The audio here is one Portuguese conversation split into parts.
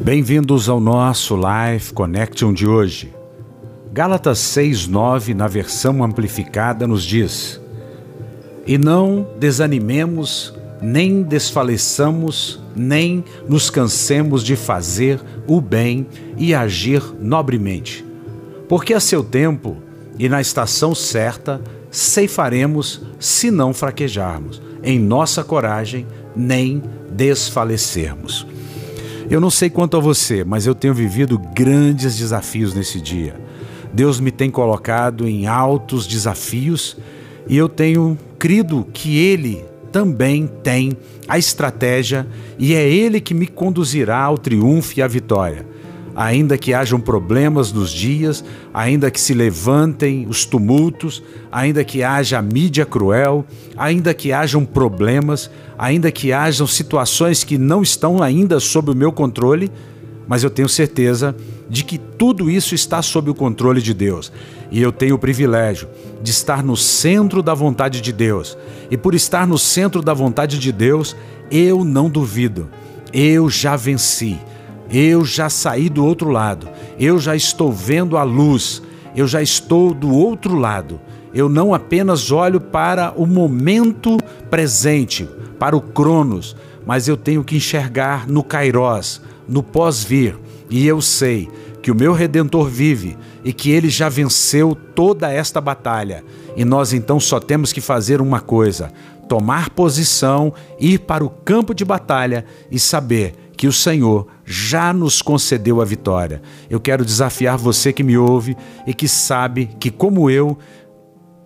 Bem-vindos ao nosso Life Connection de hoje. Gálatas 6:9 na versão amplificada nos diz: E não desanimemos, nem desfaleçamos, nem nos cansemos de fazer o bem e agir nobremente. Porque a seu tempo e na estação certa ceifaremos se não fraquejarmos em nossa coragem nem desfalecermos. Eu não sei quanto a você, mas eu tenho vivido grandes desafios nesse dia. Deus me tem colocado em altos desafios e eu tenho crido que Ele também tem a estratégia e é Ele que me conduzirá ao triunfo e à vitória ainda que hajam problemas nos dias, ainda que se levantem os tumultos, ainda que haja mídia cruel, ainda que hajam problemas, ainda que hajam situações que não estão ainda sob o meu controle, mas eu tenho certeza de que tudo isso está sob o controle de Deus. E eu tenho o privilégio de estar no centro da vontade de Deus. E por estar no centro da vontade de Deus, eu não duvido. Eu já venci. Eu já saí do outro lado, eu já estou vendo a luz, eu já estou do outro lado. Eu não apenas olho para o momento presente, para o Cronos, mas eu tenho que enxergar no Kairós, no pós-vir, e eu sei que o meu redentor vive e que ele já venceu toda esta batalha. E nós então só temos que fazer uma coisa: tomar posição, ir para o campo de batalha e saber que o Senhor já nos concedeu a vitória. Eu quero desafiar você que me ouve e que sabe que, como eu,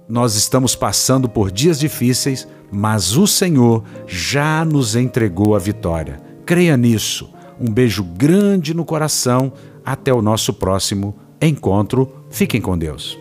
nós estamos passando por dias difíceis, mas o Senhor já nos entregou a vitória. Creia nisso. Um beijo grande no coração. Até o nosso próximo encontro. Fiquem com Deus.